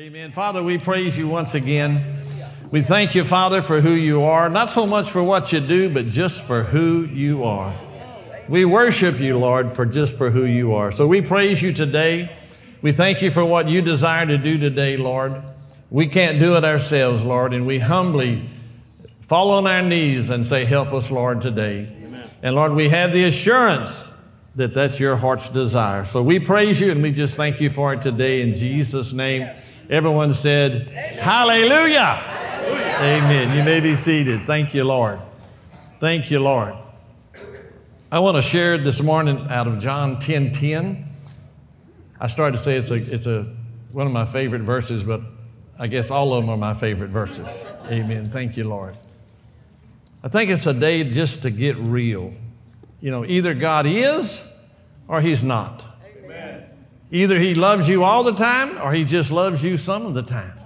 Amen. Father, we praise you once again. We thank you, Father, for who you are, not so much for what you do, but just for who you are. We worship you, Lord, for just for who you are. So we praise you today. We thank you for what you desire to do today, Lord. We can't do it ourselves, Lord, and we humbly fall on our knees and say, Help us, Lord, today. Amen. And Lord, we have the assurance that that's your heart's desire. So we praise you and we just thank you for it today in Jesus' name. Everyone said, Hallelujah. Hallelujah. Amen. You may be seated. Thank you, Lord. Thank you, Lord. I want to share this morning out of John 10 10. I started to say it's a, it's a, one of my favorite verses, but I guess all of them are my favorite verses. Amen. Thank you, Lord. I think it's a day just to get real. You know, either God is or He's not. Either he loves you all the time or he just loves you some of the time.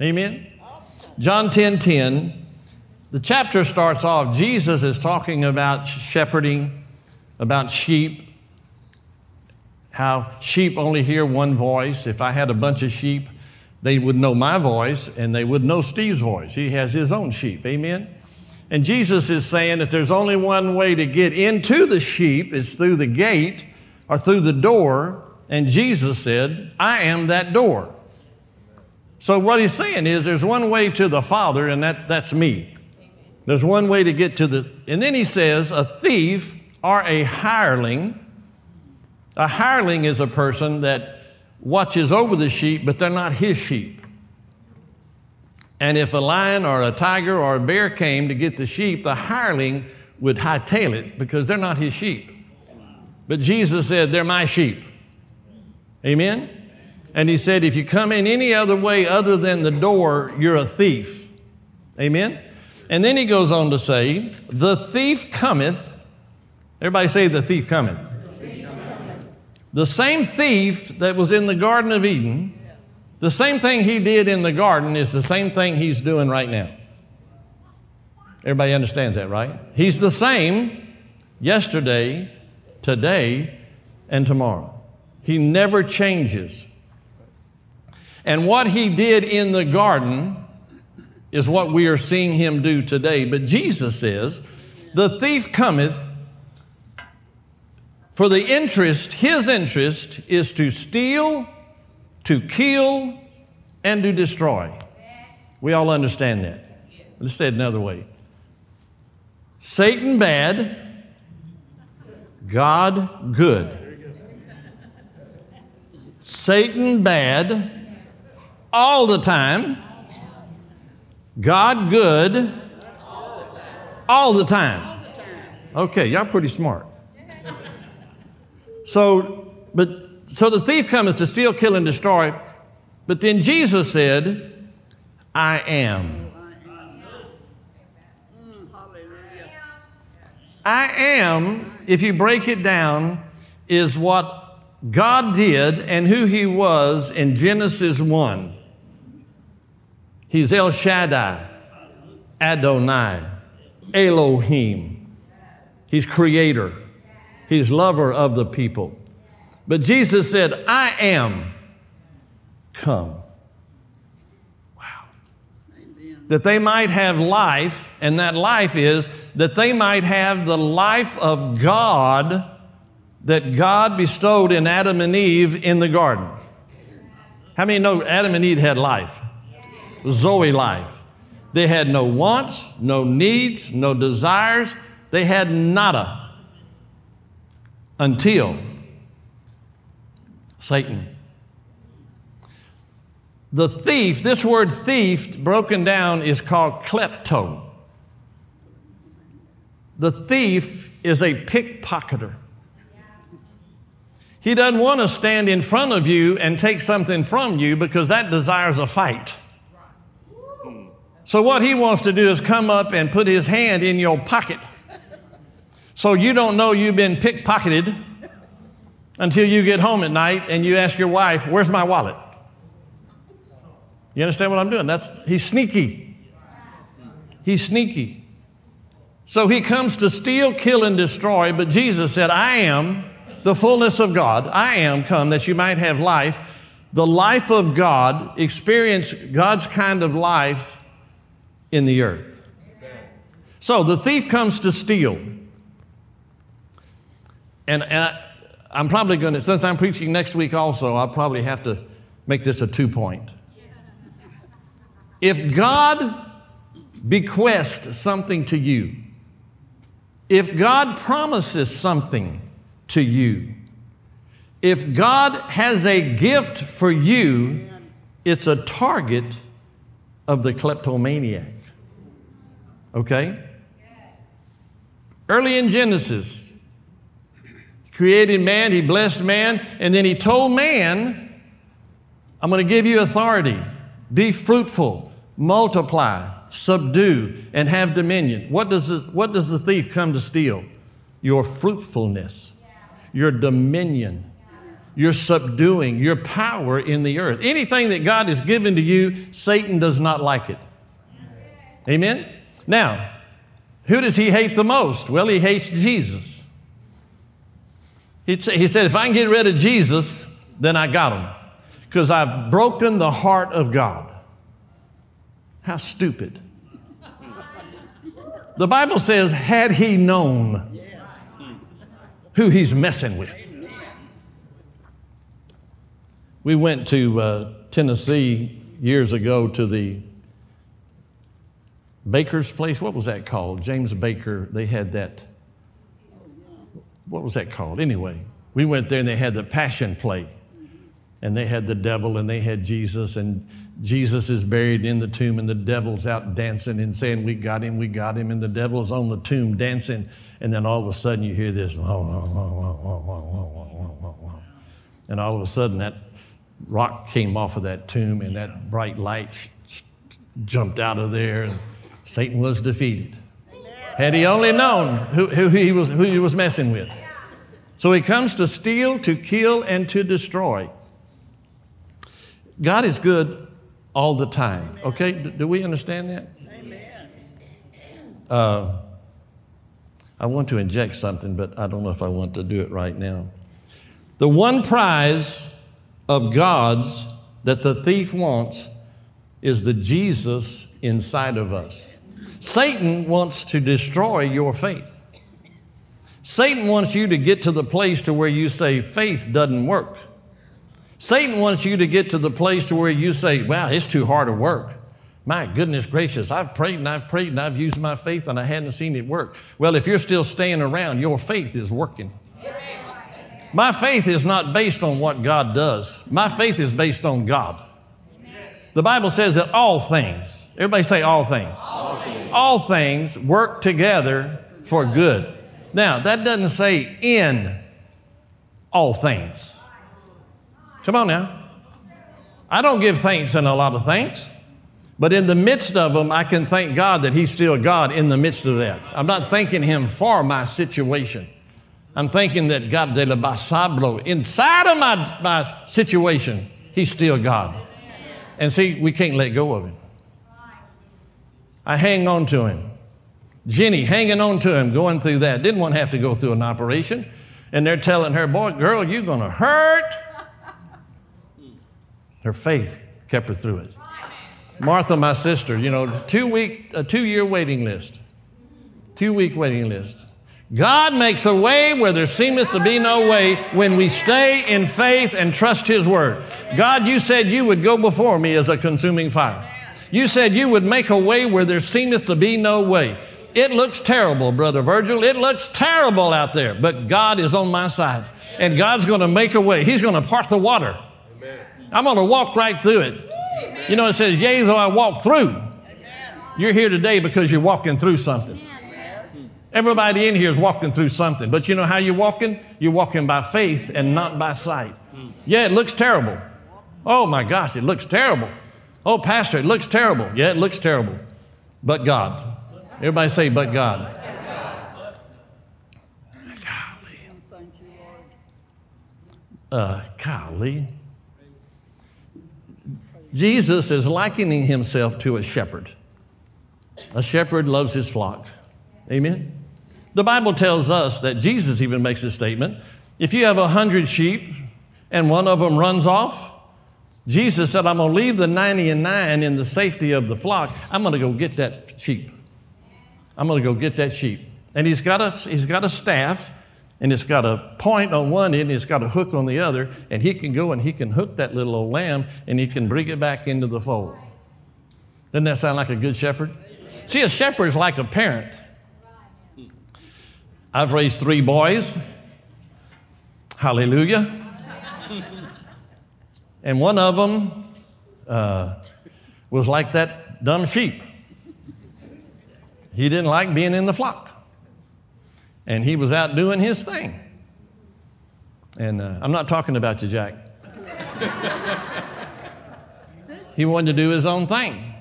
Amen. John 10 10, the chapter starts off, Jesus is talking about shepherding, about sheep, how sheep only hear one voice. If I had a bunch of sheep, they would know my voice and they would know Steve's voice. He has his own sheep. Amen. And Jesus is saying that there's only one way to get into the sheep, is through the gate or through the door. And Jesus said, I am that door. So what he's saying is there's one way to the Father, and that, that's me. There's one way to get to the, and then he says, a thief or a hireling. A hireling is a person that watches over the sheep, but they're not his sheep. And if a lion or a tiger or a bear came to get the sheep, the hireling would hightail it because they're not his sheep. But Jesus said, They're my sheep. Amen? And he said, if you come in any other way other than the door, you're a thief. Amen? And then he goes on to say, the thief cometh. Everybody say, the thief cometh. The same thief that was in the Garden of Eden, the same thing he did in the garden is the same thing he's doing right now. Everybody understands that, right? He's the same yesterday, today, and tomorrow. He never changes. And what he did in the garden is what we are seeing him do today. But Jesus says, The thief cometh for the interest, his interest is to steal, to kill, and to destroy. We all understand that. Let's say it another way Satan bad, God good. Satan bad all the time, God good all the time. Okay, y'all pretty smart. So, but so the thief cometh to steal, kill, and destroy. But then Jesus said, I am. I am, if you break it down, is what God did and who He was in Genesis 1. He's El Shaddai, Adonai, Elohim. He's creator. He's lover of the people. But Jesus said, I am come. Wow. Amen. That they might have life, and that life is that they might have the life of God that God bestowed in Adam and Eve in the garden. How many know Adam and Eve had life? Zoe life. They had no wants, no needs, no desires. They had nada until Satan. The thief, this word thief broken down is called klepto. The thief is a pickpocketer. He doesn't want to stand in front of you and take something from you because that desires a fight. So, what he wants to do is come up and put his hand in your pocket. So, you don't know you've been pickpocketed until you get home at night and you ask your wife, Where's my wallet? You understand what I'm doing? That's, he's sneaky. He's sneaky. So, he comes to steal, kill, and destroy, but Jesus said, I am the fullness of God. I am come that you might have life, the life of God, experience God's kind of life in the earth. So the thief comes to steal. And, and I, I'm probably going to, since I'm preaching next week also, I'll probably have to make this a two point. If God bequests something to you, if God promises something to you, if God has a gift for you, it's a target of the kleptomaniac. Okay? Early in Genesis, created man, he blessed man, and then he told man, I'm going to give you authority. Be fruitful, multiply, subdue, and have dominion. What does the, what does the thief come to steal? Your fruitfulness, your dominion, your subduing, your power in the earth. Anything that God has given to you, Satan does not like it. Amen? Now, who does he hate the most? Well, he hates Jesus. He said, if I can get rid of Jesus, then I got him. Because I've broken the heart of God. How stupid. The Bible says, had he known who he's messing with. We went to uh, Tennessee years ago to the Baker's place. What was that called? James Baker. They had that. What was that called? Anyway, we went there and they had the passion play. And they had the devil and they had Jesus, and Jesus is buried in the tomb, and the devil's out dancing and saying, We got him, we got him, and the devil's on the tomb dancing. And then all of a sudden you hear this, and all of a sudden that rock came off of that tomb, and that bright light jumped out of there. And Satan was defeated. Had he only known who, who, he was, who he was messing with. So he comes to steal, to kill, and to destroy. God is good all the time. Okay? Do we understand that? Uh, I want to inject something, but I don't know if I want to do it right now. The one prize of God's that the thief wants is the Jesus inside of us. Satan wants to destroy your faith. Satan wants you to get to the place to where you say faith doesn't work. Satan wants you to get to the place to where you say, wow, it's too hard to work. My goodness gracious, I've prayed and I've prayed and I've used my faith and I hadn't seen it work. Well, if you're still staying around, your faith is working. My faith is not based on what God does. My faith is based on God. The Bible says that all things, everybody say all things. All things, all things work together for good. Now, that doesn't say in all things. Come on now. I don't give thanks in a lot of things, but in the midst of them, I can thank God that He's still God in the midst of that. I'm not thanking Him for my situation. I'm thinking that God de la basablo, inside of my, my situation, He's still God. And see, we can't let go of him. I hang on to him. Jenny hanging on to him, going through that. Didn't want to have to go through an operation. And they're telling her, boy, girl, you're going to hurt. Her faith kept her through it. Martha, my sister, you know, two week, a two year waiting list. Two week waiting list. God makes a way where there seemeth to be no way when we stay in faith and trust His word. God, you said you would go before me as a consuming fire. You said you would make a way where there seemeth to be no way. It looks terrible, Brother Virgil. It looks terrible out there, but God is on my side. And God's going to make a way. He's going to part the water. I'm going to walk right through it. You know, it says, Yea, though I walk through. You're here today because you're walking through something. Everybody in here is walking through something. But you know how you're walking? You're walking by faith and not by sight. Yeah, it looks terrible. Oh my gosh, it looks terrible. Oh, Pastor, it looks terrible. Yeah, it looks terrible. But God. Everybody say, but God. Golly. Uh, golly. Jesus is likening himself to a shepherd. A shepherd loves his flock. Amen. The Bible tells us that Jesus even makes a statement if you have a hundred sheep and one of them runs off, Jesus said, I'm going to leave the 90 and 9 in the safety of the flock. I'm going to go get that sheep. I'm going to go get that sheep. And he's got a, he's got a staff, and it's got a point on one end, and it's got a hook on the other, and he can go and he can hook that little old lamb, and he can bring it back into the fold. Doesn't that sound like a good shepherd? See, a shepherd is like a parent. I've raised three boys. Hallelujah. and one of them uh, was like that dumb sheep. He didn't like being in the flock. And he was out doing his thing. And uh, I'm not talking about you, Jack. he wanted to do his own thing.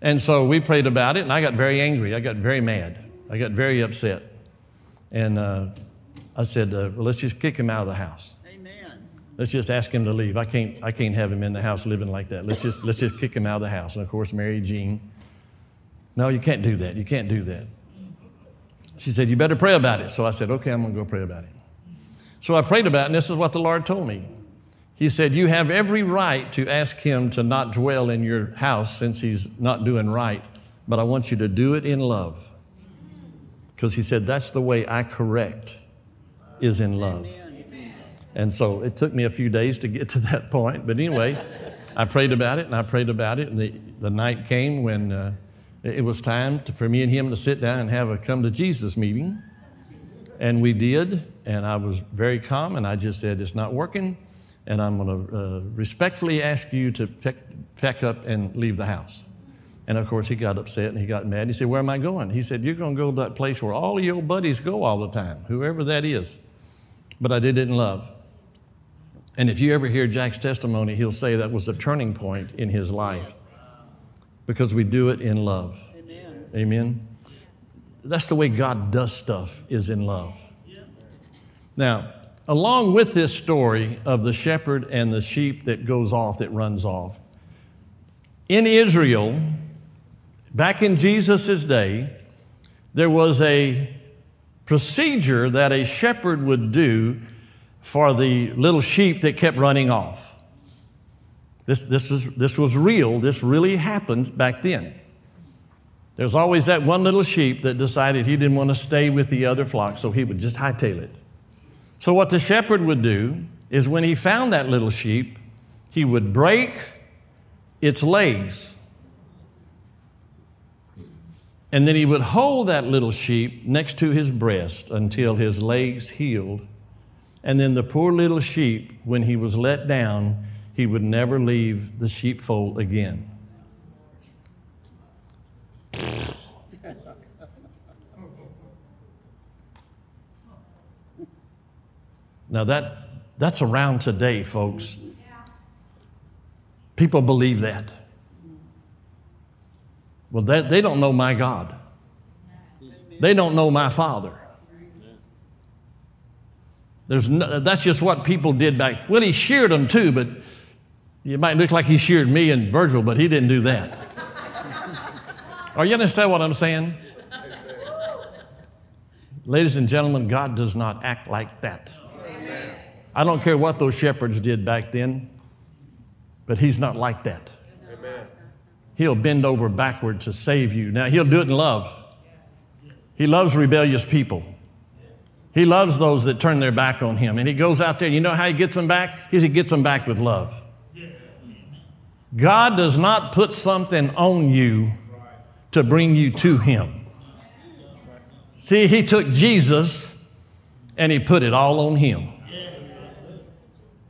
And so we prayed about it, and I got very angry. I got very mad. I got very upset. And uh, I said, uh, well, let's just kick him out of the house. Amen. Let's just ask him to leave. I can't, I can't have him in the house living like that. Let's just, let's just kick him out of the house. And of course, Mary Jean, no, you can't do that. You can't do that. She said, you better pray about it. So I said, okay, I'm going to go pray about it. So I prayed about it, and this is what the Lord told me. He said, You have every right to ask him to not dwell in your house since he's not doing right, but I want you to do it in love. Because he said, That's the way I correct, is in love. And so it took me a few days to get to that point. But anyway, I prayed about it and I prayed about it. And the, the night came when uh, it was time to, for me and him to sit down and have a come to Jesus meeting. And we did. And I was very calm and I just said, It's not working. And I'm going to uh, respectfully ask you to pick, pack up and leave the house. And of course, he got upset and he got mad. He said, Where am I going? He said, You're going to go to that place where all your buddies go all the time, whoever that is. But I did it in love. And if you ever hear Jack's testimony, he'll say that was a turning point in his life because we do it in love. Amen. Amen. That's the way God does stuff, is in love. Now, along with this story of the shepherd and the sheep that goes off, that runs off, in Israel, Back in Jesus' day, there was a procedure that a shepherd would do for the little sheep that kept running off. This, this, was, this was real, this really happened back then. There's always that one little sheep that decided he didn't want to stay with the other flock, so he would just hightail it. So, what the shepherd would do is when he found that little sheep, he would break its legs and then he would hold that little sheep next to his breast until his legs healed. And then the poor little sheep, when he was let down, he would never leave the sheepfold again. Now that that's around today, folks. People believe that. Well, they, they don't know my God. They don't know my Father. There's no, that's just what people did back. Well, he sheared them too, but it might look like he sheared me and Virgil, but he didn't do that. Are you understand what I'm saying? Ladies and gentlemen, God does not act like that. I don't care what those shepherds did back then, but He's not like that. He'll bend over backward to save you. Now, He'll do it in love. He loves rebellious people. He loves those that turn their back on Him. And He goes out there, you know how He gets them back? He gets them back with love. God does not put something on you to bring you to Him. See, He took Jesus and He put it all on Him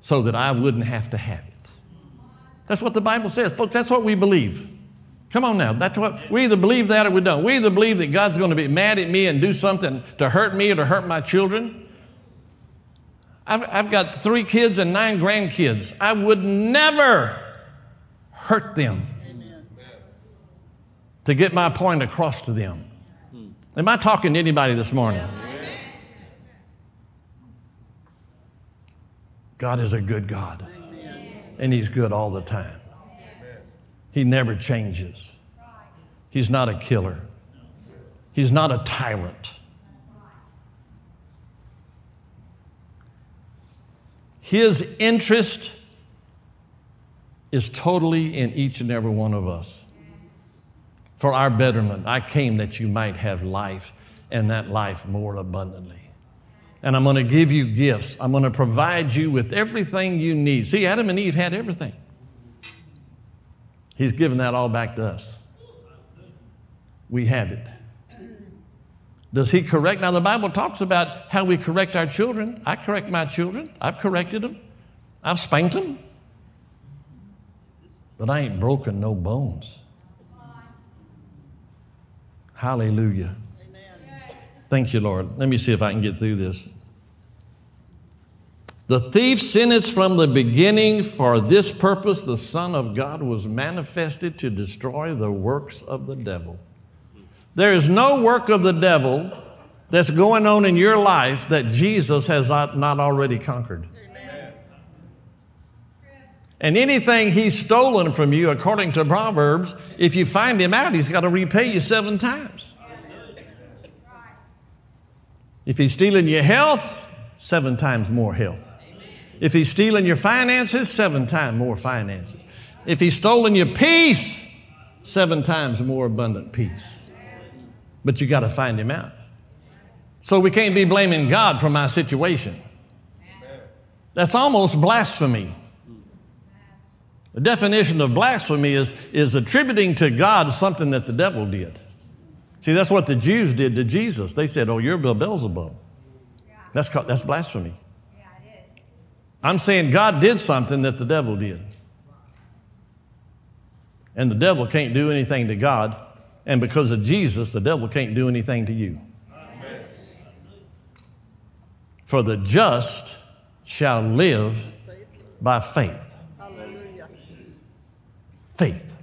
so that I wouldn't have to have it. That's what the Bible says. Folks, that's what we believe. Come on now. That's what we either believe that or we don't. We either believe that God's going to be mad at me and do something to hurt me or to hurt my children. I've, I've got three kids and nine grandkids. I would never hurt them Amen. to get my point across to them. Am I talking to anybody this morning? God is a good God, and He's good all the time. He never changes. He's not a killer. He's not a tyrant. His interest is totally in each and every one of us. For our betterment, I came that you might have life and that life more abundantly. And I'm going to give you gifts. I'm going to provide you with everything you need. See, Adam and Eve had everything. He's given that all back to us. We have it. Does he correct? Now, the Bible talks about how we correct our children. I correct my children, I've corrected them, I've spanked them, but I ain't broken no bones. Hallelujah. Amen. Thank you, Lord. Let me see if I can get through this. The thief sinneth from the beginning. For this purpose, the Son of God was manifested to destroy the works of the devil. There is no work of the devil that's going on in your life that Jesus has not already conquered. And anything he's stolen from you, according to Proverbs, if you find him out, he's got to repay you seven times. If he's stealing your health, seven times more health. If he's stealing your finances, seven times more finances. If he's stolen your peace, seven times more abundant peace. But you got to find him out. So we can't be blaming God for my situation. That's almost blasphemy. The definition of blasphemy is, is attributing to God something that the devil did. See, that's what the Jews did to Jesus. They said, Oh, you're Beelzebub. Yeah. That's, called, that's blasphemy. Yeah. I'm saying God did something that the devil did. And the devil can't do anything to God. And because of Jesus, the devil can't do anything to you. Amen. For the just shall live by faith. Faith.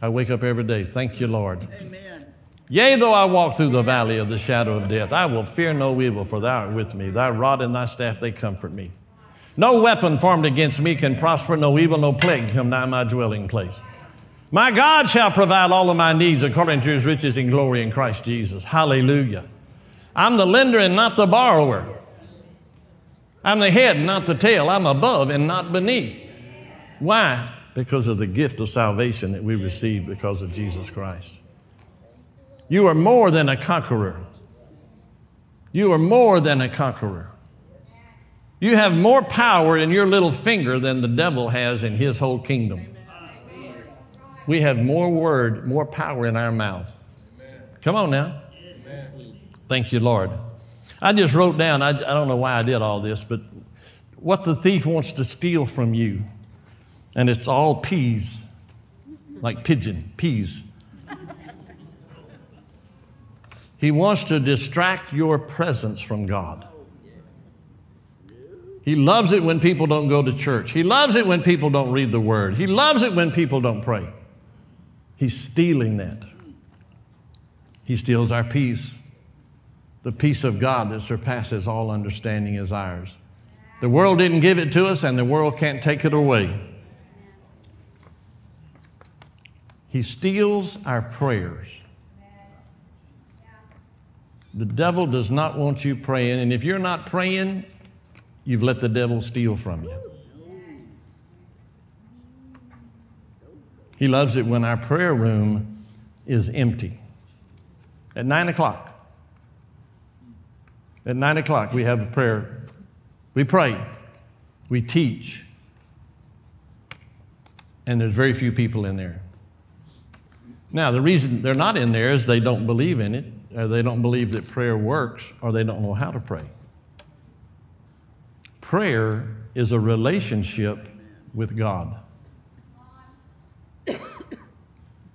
I wake up every day. Thank you, Lord. Amen. Yea, though I walk through the valley of the shadow of death, I will fear no evil, for thou art with me. Thy rod and thy staff, they comfort me. No weapon formed against me can prosper, no evil, no plague come nigh my dwelling place. My God shall provide all of my needs according to his riches and glory in Christ Jesus. Hallelujah. I'm the lender and not the borrower. I'm the head, not the tail. I'm above and not beneath. Why? Because of the gift of salvation that we receive because of Jesus Christ. You are more than a conqueror. You are more than a conqueror. You have more power in your little finger than the devil has in his whole kingdom. We have more word, more power in our mouth. Come on now. Thank you, Lord. I just wrote down, I, I don't know why I did all this, but what the thief wants to steal from you and it's all peas, like pigeon, peas. He wants to distract your presence from God. He loves it when people don't go to church. He loves it when people don't read the word. He loves it when people don't pray. He's stealing that. He steals our peace. The peace of God that surpasses all understanding is ours. The world didn't give it to us, and the world can't take it away. He steals our prayers. The devil does not want you praying, and if you're not praying, you've let the devil steal from you. He loves it when our prayer room is empty. At nine o'clock, at nine o'clock, we have a prayer. We pray, we teach, and there's very few people in there. Now, the reason they're not in there is they don't believe in it, or they don't believe that prayer works, or they don't know how to pray. Prayer is a relationship with God.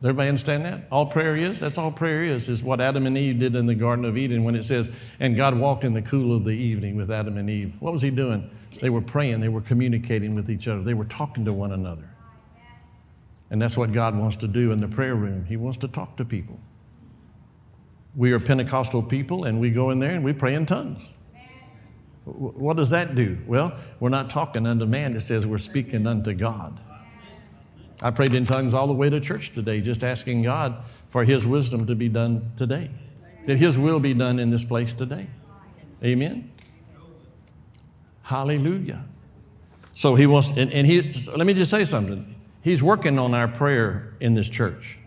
Does everybody understand that? All prayer is? That's all prayer is, is what Adam and Eve did in the Garden of Eden when it says, and God walked in the cool of the evening with Adam and Eve. What was he doing? They were praying, they were communicating with each other, they were talking to one another. And that's what God wants to do in the prayer room. He wants to talk to people. We are Pentecostal people, and we go in there and we pray in tongues. What does that do? Well, we're not talking unto man, it says we're speaking unto God. I prayed in tongues all the way to church today, just asking God for His wisdom to be done today, that His will be done in this place today. Amen. Hallelujah. So he wants, and, and he, let me just say something. He's working on our prayer in this church.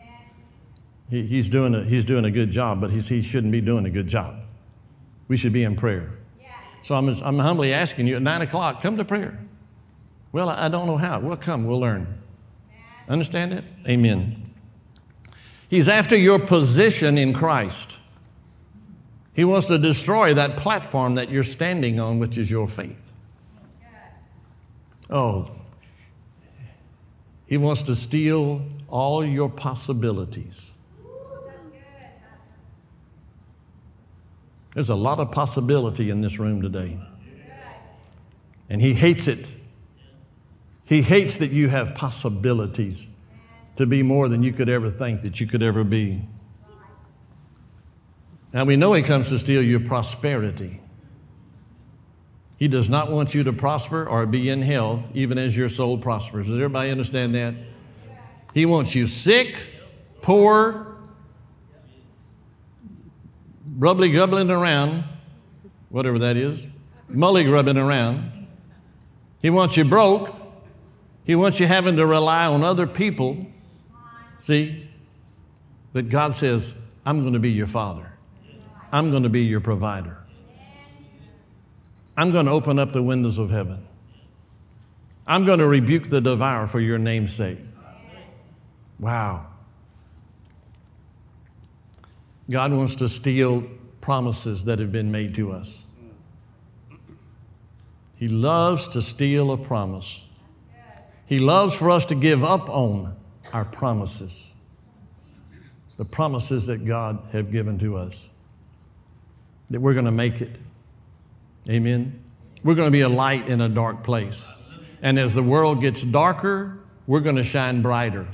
He, he's, doing a, he's doing a good job, but he shouldn't be doing a good job. We should be in prayer. So I'm, I'm humbly asking you at 9 o'clock, come to prayer. Well, I don't know how. We'll come, we'll learn. Understand that? Amen. He's after your position in Christ. He wants to destroy that platform that you're standing on, which is your faith. Oh, he wants to steal all your possibilities. There's a lot of possibility in this room today. And he hates it. He hates that you have possibilities to be more than you could ever think that you could ever be. Now we know he comes to steal your prosperity. He does not want you to prosper or be in health, even as your soul prospers. Does everybody understand that? He wants you sick, poor, rubbly gubbling around, whatever that is, mully grubbing around. He wants you broke. He wants you having to rely on other people. See? But God says, I'm going to be your father. I'm going to be your provider. I'm going to open up the windows of heaven. I'm going to rebuke the devourer for your name's sake. Wow. God wants to steal promises that have been made to us. He loves to steal a promise. He loves for us to give up on our promises, the promises that God have given to us, that we're going to make it. Amen. We're going to be a light in a dark place. And as the world gets darker, we're going to shine brighter.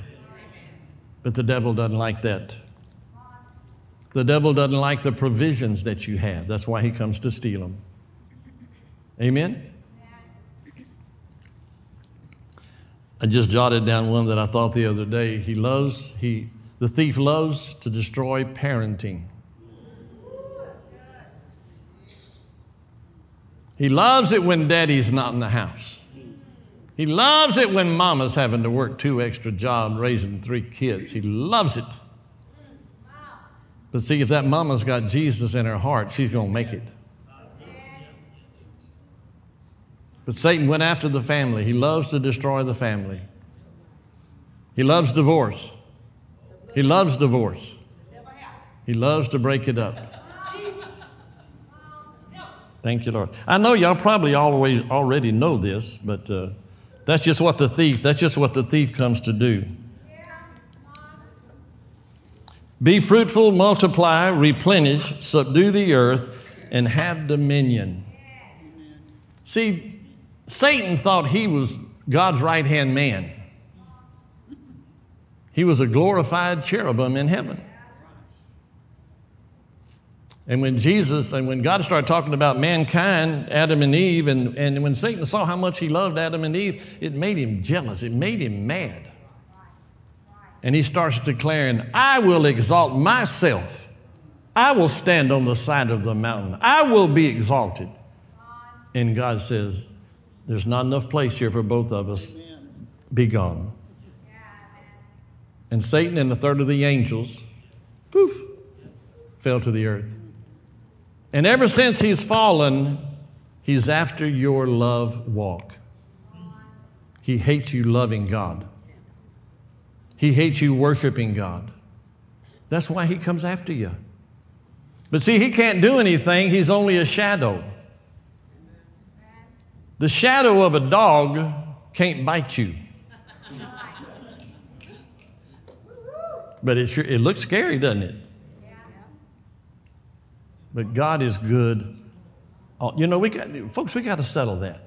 But the devil doesn't like that. The devil doesn't like the provisions that you have. That's why he comes to steal them. Amen? I just jotted down one that I thought the other day. He loves, he, the thief loves to destroy parenting. He loves it when daddy's not in the house. He loves it when mama's having to work two extra jobs raising three kids. He loves it. But see, if that mama's got Jesus in her heart, she's going to make it. But Satan went after the family. He loves to destroy the family. He loves divorce. He loves divorce. He loves to break it up. Thank you, Lord. I know y'all probably always already know this, but uh, that's just what the thief, that's just what the thief comes to do. Be fruitful, multiply, replenish, subdue the earth, and have dominion. See, Satan thought he was God's right hand man. He was a glorified cherubim in heaven. And when Jesus and when God started talking about mankind, Adam and Eve, and, and when Satan saw how much he loved Adam and Eve, it made him jealous. It made him mad. And he starts declaring, I will exalt myself. I will stand on the side of the mountain. I will be exalted. And God says, There's not enough place here for both of us. Be gone. And Satan and a third of the angels, poof, fell to the earth. And ever since he's fallen, he's after your love walk. He hates you loving God. He hates you worshiping God. That's why he comes after you. But see, he can't do anything, he's only a shadow. The shadow of a dog can't bite you. But it, sure, it looks scary, doesn't it? But God is good. Oh, you know, we got, folks, we got to settle that.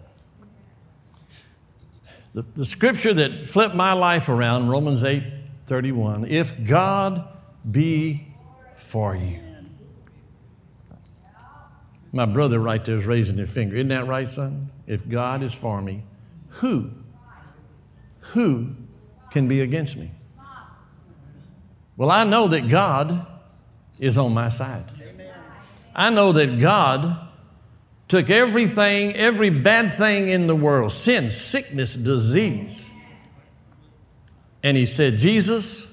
The, the scripture that flipped my life around, Romans 8 31, if God be for you. My brother right there is raising his finger. Isn't that right, son? If God is for me, who, who can be against me? Well, I know that God is on my side. I know that God took everything, every bad thing in the world sin, sickness, disease. And he said, Jesus,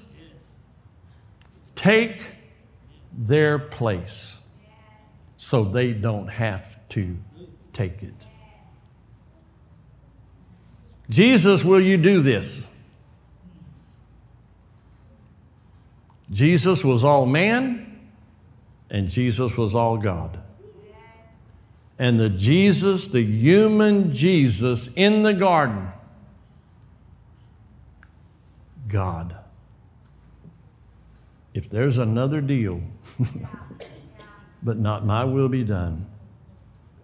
take their place so they don't have to take it. Jesus, will you do this? Jesus was all man and Jesus was all God. And the Jesus, the human Jesus in the garden, God. If there's another deal, but not my will be done,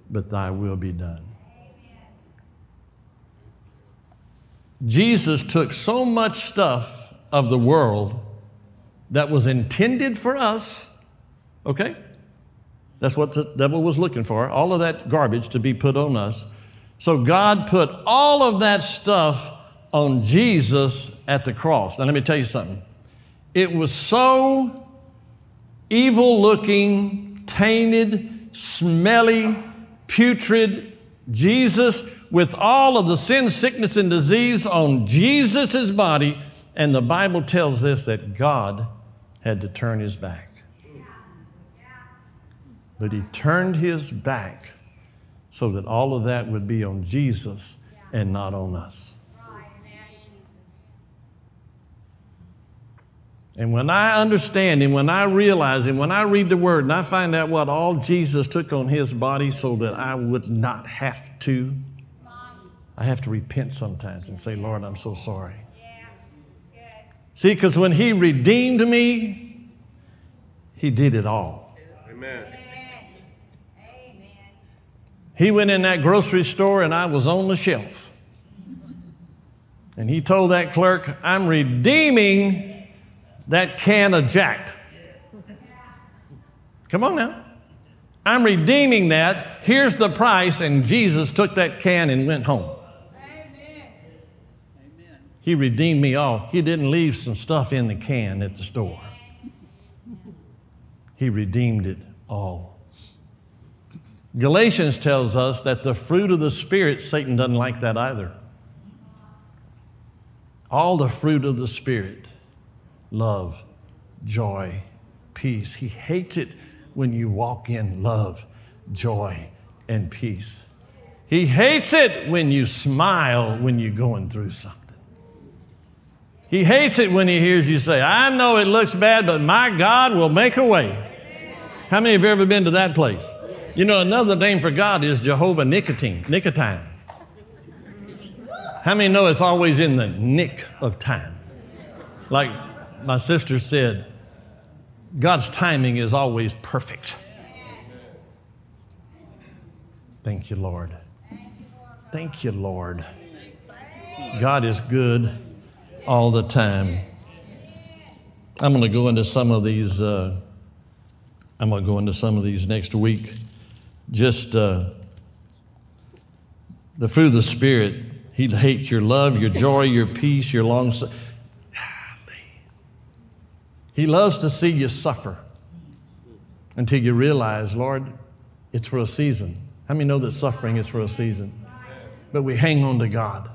but thy will be done. Jesus took so much stuff of the world that was intended for us, okay? That's what the devil was looking for, all of that garbage to be put on us. So God put all of that stuff on Jesus at the cross. Now, let me tell you something. It was so evil looking, tainted, smelly, putrid. Jesus, with all of the sin, sickness, and disease on Jesus' body. And the Bible tells us that God had to turn his back. But he turned his back so that all of that would be on Jesus and not on us. And when I understand and when I realize and when I read the word and I find out what all Jesus took on his body so that I would not have to, I have to repent sometimes and say, Lord, I'm so sorry. See, because when he redeemed me, he did it all. Amen. He went in that grocery store and I was on the shelf. And he told that clerk, I'm redeeming that can of Jack. Come on now. I'm redeeming that. Here's the price. And Jesus took that can and went home. He redeemed me all. He didn't leave some stuff in the can at the store. He redeemed it all. Galatians tells us that the fruit of the Spirit, Satan doesn't like that either. All the fruit of the Spirit love, joy, peace. He hates it when you walk in love, joy, and peace. He hates it when you smile when you're going through something. He hates it when he hears you say, I know it looks bad, but my God will make a way. How many of you ever been to that place? You know, another name for God is Jehovah Nicotine, nicotine. How many know it's always in the nick of time? Like my sister said, God's timing is always perfect. Thank you, Lord. Thank you, Lord. God is good all the time. I'm going to go into some of these. Uh, I'm going to go into some of these next week just uh, the fruit of the Spirit. He hates your love, your joy, your peace, your long. He loves to see you suffer until you realize, Lord, it's for a season. How many know that suffering is for a season? But we hang on to God.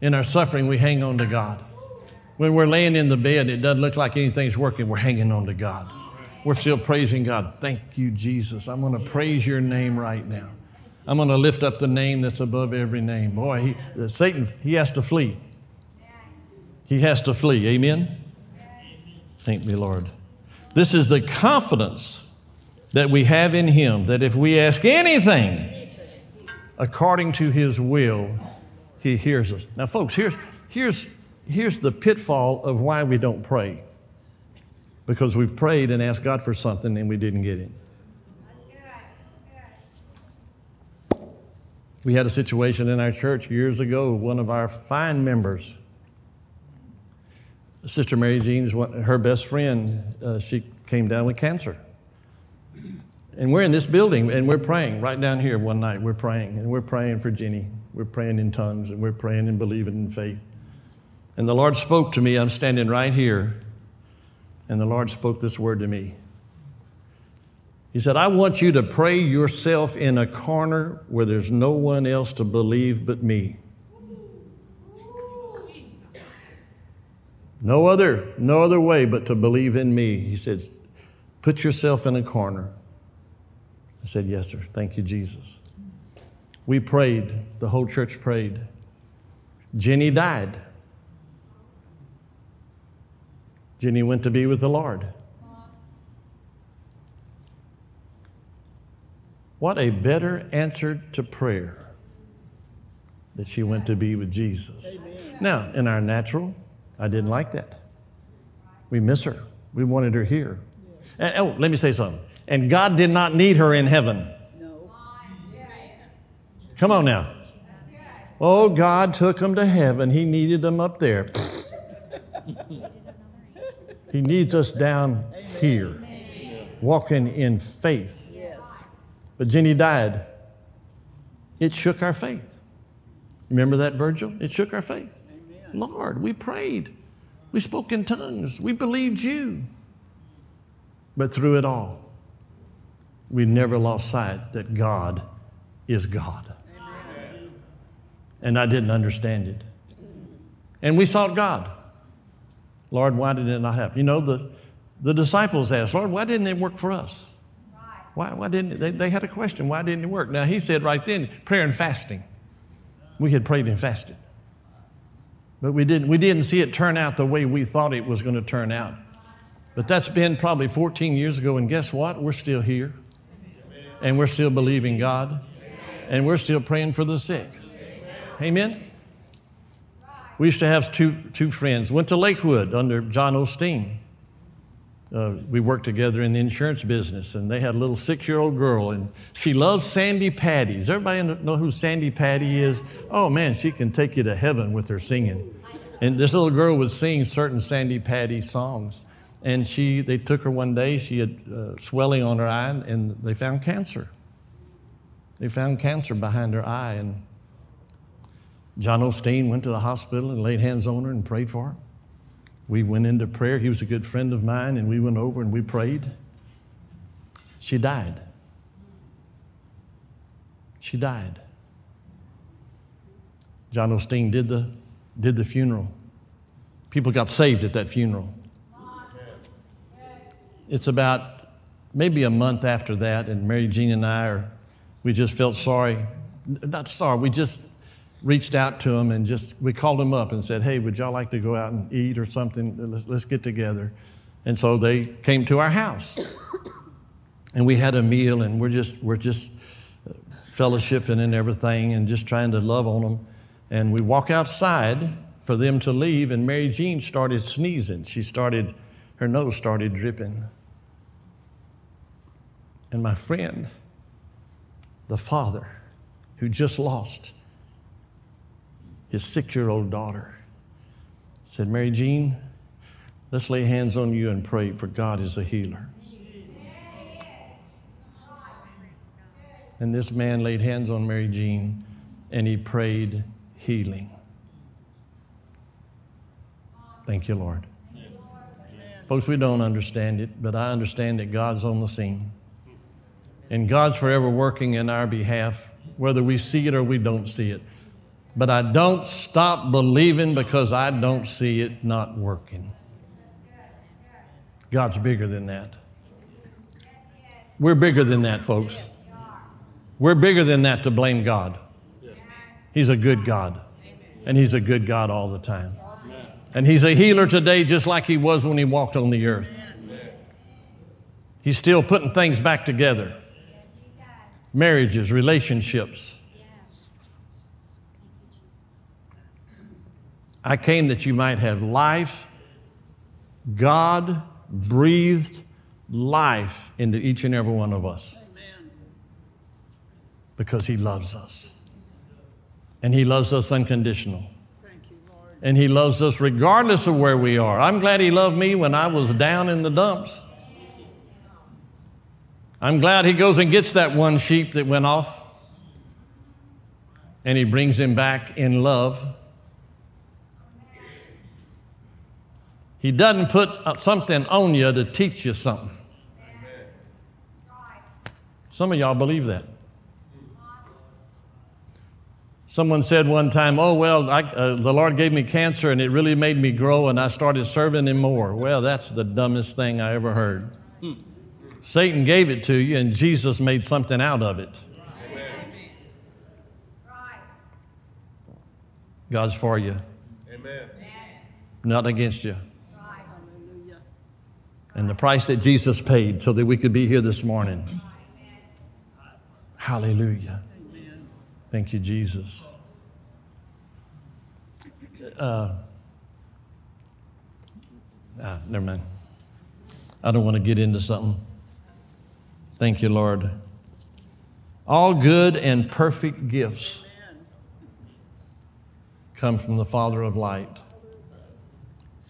In our suffering, we hang on to God. When we're laying in the bed, it doesn't look like anything's working, we're hanging on to God. We're still praising God. Thank you, Jesus. I'm going to praise your name right now. I'm going to lift up the name that's above every name. Boy, he, uh, Satan, he has to flee. He has to flee. Amen? Thank me, Lord. This is the confidence that we have in Him that if we ask anything according to His will, He hears us. Now, folks, here's, here's, here's the pitfall of why we don't pray because we've prayed and asked God for something and we didn't get it. We had a situation in our church years ago. One of our fine members, Sister Mary Jean's, her best friend, uh, she came down with cancer. And we're in this building and we're praying right down here one night. We're praying and we're praying for Jenny. We're praying in tongues and we're praying and believing in faith. And the Lord spoke to me. I'm standing right here and the Lord spoke this word to me. He said, I want you to pray yourself in a corner where there's no one else to believe but me. No other, no other way but to believe in me. He said, put yourself in a corner. I said, Yes, sir. Thank you, Jesus. We prayed. The whole church prayed. Jenny died. Jenny went to be with the Lord. What a better answer to prayer that she went to be with Jesus. Amen. Now, in our natural, I didn't like that. We miss her. We wanted her here. And, oh, let me say something. And God did not need her in heaven. Come on now. Oh, God took them to heaven. He needed them up there. he needs us down here, walking in faith. But Jenny died. It shook our faith. Remember that, Virgil? It shook our faith. Lord, we prayed. We spoke in tongues. We believed you. But through it all, we never lost sight that God is God. And I didn't understand it. And we sought God. Lord, why did it not happen? You know, the, the disciples asked, Lord, why didn't it work for us? Why, why didn't it? They, they had a question. Why didn't it work? Now, he said right then, prayer and fasting. We had prayed and fasted. But we didn't, we didn't see it turn out the way we thought it was going to turn out. But that's been probably 14 years ago, and guess what? We're still here and we're still believing God, and we're still praying for the sick. Amen. We used to have two, two friends, went to Lakewood under John Osteen. Uh, we worked together in the insurance business, and they had a little six year old girl, and she loves Sandi Patty's. Everybody know who Sandi Patty is? Oh man, she can take you to heaven with her singing. And this little girl would sing certain Sandi Patty songs. And she, they took her one day, she had uh, swelling on her eye, and they found cancer. They found cancer behind her eye. And John Osteen went to the hospital and laid hands on her and prayed for her. We went into prayer. He was a good friend of mine, and we went over and we prayed. She died. She died. John Osteen did the, did the funeral. People got saved at that funeral. It's about maybe a month after that, and Mary Jean and I are, we just felt sorry. Not sorry, we just reached out to them and just, we called them up and said, hey, would y'all like to go out and eat or something? Let's, let's get together. And so they came to our house. And we had a meal, and we're just, we're just uh, fellowshipping and everything and just trying to love on them. And we walk outside for them to leave, and Mary Jean started sneezing. She started, her nose started dripping. And my friend, the father who just lost his six year old daughter, said, Mary Jean, let's lay hands on you and pray, for God is a healer. And this man laid hands on Mary Jean and he prayed healing. Thank you, Lord. Folks, we don't understand it, but I understand that God's on the scene. And God's forever working in our behalf, whether we see it or we don't see it. But I don't stop believing because I don't see it not working. God's bigger than that. We're bigger than that, folks. We're bigger than that to blame God. He's a good God, and He's a good God all the time. And He's a healer today just like He was when He walked on the earth. He's still putting things back together marriages, relationships. I came that you might have life. God breathed life into each and every one of us because He loves us. And He loves us unconditional. and He loves us regardless of where we are. I'm glad He loved me when I was down in the dumps. I'm glad he goes and gets that one sheep that went off and he brings him back in love. He doesn't put something on you to teach you something. Some of y'all believe that. Someone said one time, Oh, well, I, uh, the Lord gave me cancer and it really made me grow and I started serving Him more. Well, that's the dumbest thing I ever heard. Hmm. Satan gave it to you and Jesus made something out of it. God's for you. Amen. Not against you. And the price that Jesus paid so that we could be here this morning. Hallelujah. Thank you, Jesus. Uh, ah, never mind. I don't want to get into something. Thank you, Lord. All good and perfect gifts come from the Father of light,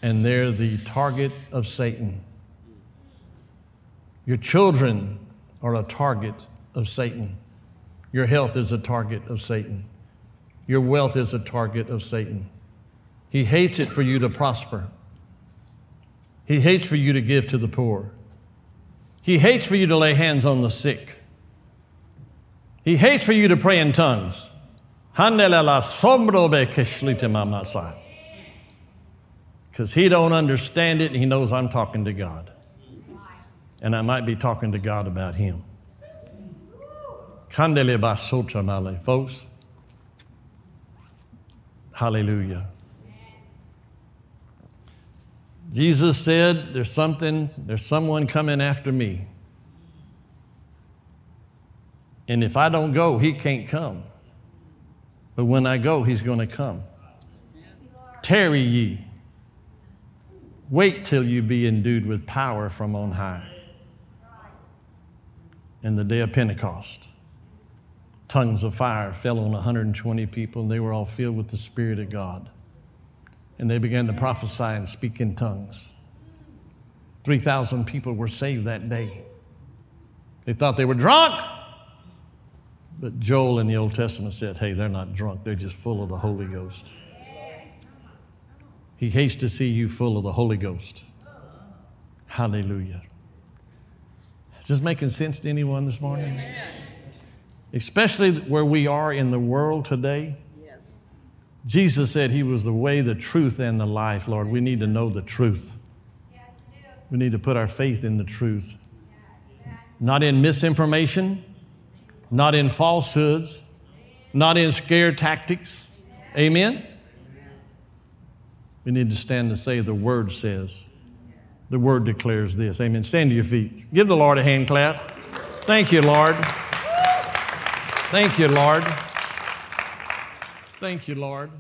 and they're the target of Satan. Your children are a target of Satan. Your health is a target of Satan. Your wealth is a target of Satan. He hates it for you to prosper. He hates for you to give to the poor. He hates for you to lay hands on the sick. He hates for you to pray in tongues. Because he don't understand it, and he knows I'm talking to God. And I might be talking to God about him. Folks, hallelujah. Jesus said, There's something, there's someone coming after me. And if I don't go, he can't come. But when I go, he's going to come. Tarry ye. Wait till you be endued with power from on high. In the day of Pentecost, tongues of fire fell on 120 people, and they were all filled with the Spirit of God. And they began to prophesy and speak in tongues. 3,000 people were saved that day. They thought they were drunk. But Joel in the Old Testament said, hey, they're not drunk, they're just full of the Holy Ghost. He hates to see you full of the Holy Ghost. Hallelujah. Is this making sense to anyone this morning? Especially where we are in the world today. Jesus said he was the way, the truth, and the life, Lord. We need to know the truth. We need to put our faith in the truth. Not in misinformation, not in falsehoods, not in scare tactics. Amen? We need to stand and say, The Word says. The Word declares this. Amen. Stand to your feet. Give the Lord a hand clap. Thank you, Lord. Thank you, Lord. Thank you, Lord.